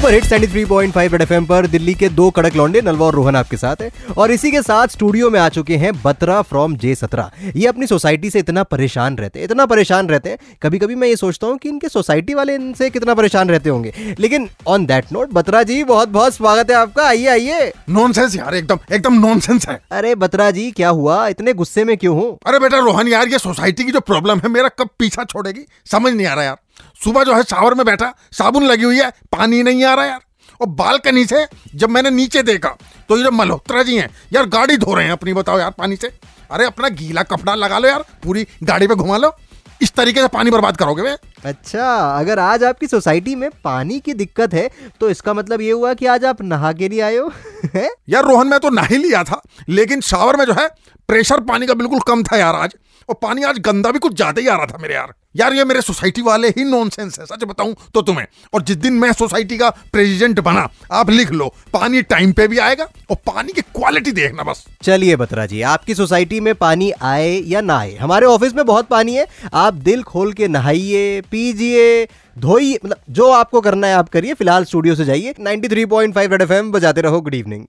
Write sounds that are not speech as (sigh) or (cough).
Super hits 93.5 red FM पर दिल्ली के दो कड़क लौंडे नलवा और रोहन आपके साथ है। और इसी के साथ स्टूडियो में आ चुके हैं बत्रा फ्रॉम जे सत्रह। ये अपनी सोसाइटी से इतना परेशान रहते हैं इतना परेशान रहते हैं। कभी कभी मैं ये सोचता हूँ कि इनके सोसाइटी वाले इनसे कितना परेशान रहते होंगे। लेकिन on that note Batra ji बहुत बहुत स्वागत है आपका। आइए आइए। नॉनसेंस यार एकदम एकदम नॉनसेंस है। अरे बत्रा जी क्या हुआ? इतने गुस्से में क्यों हूँ? अरे बेटा रोहन यार ये सोसाइटी की जो प्रॉब्लम है मेरा कब पीछा छोड़ेगी? समझ नहीं आ रहा यार। सुबह जो है शावर में बैठा साबुन लगी हुई है पानी नहीं आ रहा यार। और बालकनी से जब मैंने नीचे देखा तो ये जो मल्होत्रा जी हैं यार गाड़ी धो रहे हैं अपनी बताओ यार पानी से। अरे अपना गीला कपड़ा लगा लो यार पूरी गाड़ी पे घुमा लो। इस तरीके से पानी बर्बाद करोगे वे। अच्छा अगर आज आपकी सोसाइटी में पानी की दिक्कत है तो इसका मतलब ये हुआ कि आज आप नहा के नहीं आए हो? (laughs) यार रोहन मैं तो नहा ही लिया था लेकिन शावर में जो है प्रेशर पानी का बिल्कुल कम था यार आज। और पानी आज गंदा भी कुछ ज़्यादा ही आ रहा था मेरे यार। यार ये मेरे सोसाइटी वाले ही नॉनसेंस है, सच बताऊँ तो तुम्हें। और जिस दिन मैं सोसाइटी का प्रेसिडेंट बना, आप लिख लो, पानी टाइम पे भी आएगा और पानी की क्वालिटी देखना बस। चलिए बत्रा जी, आपकी सोसाइटी में पानी आए या ना आए? हमारे ऑफ़िस में बहुत पानी है, आप दिल खोल के नहाइए, पीजिए, धोइए मतलब जो आपको करना है आप करिए, फ़िलहाल स्टूडियो से जाइए 93.5 रेड एफएम बजाते रहो गुड इवनिंग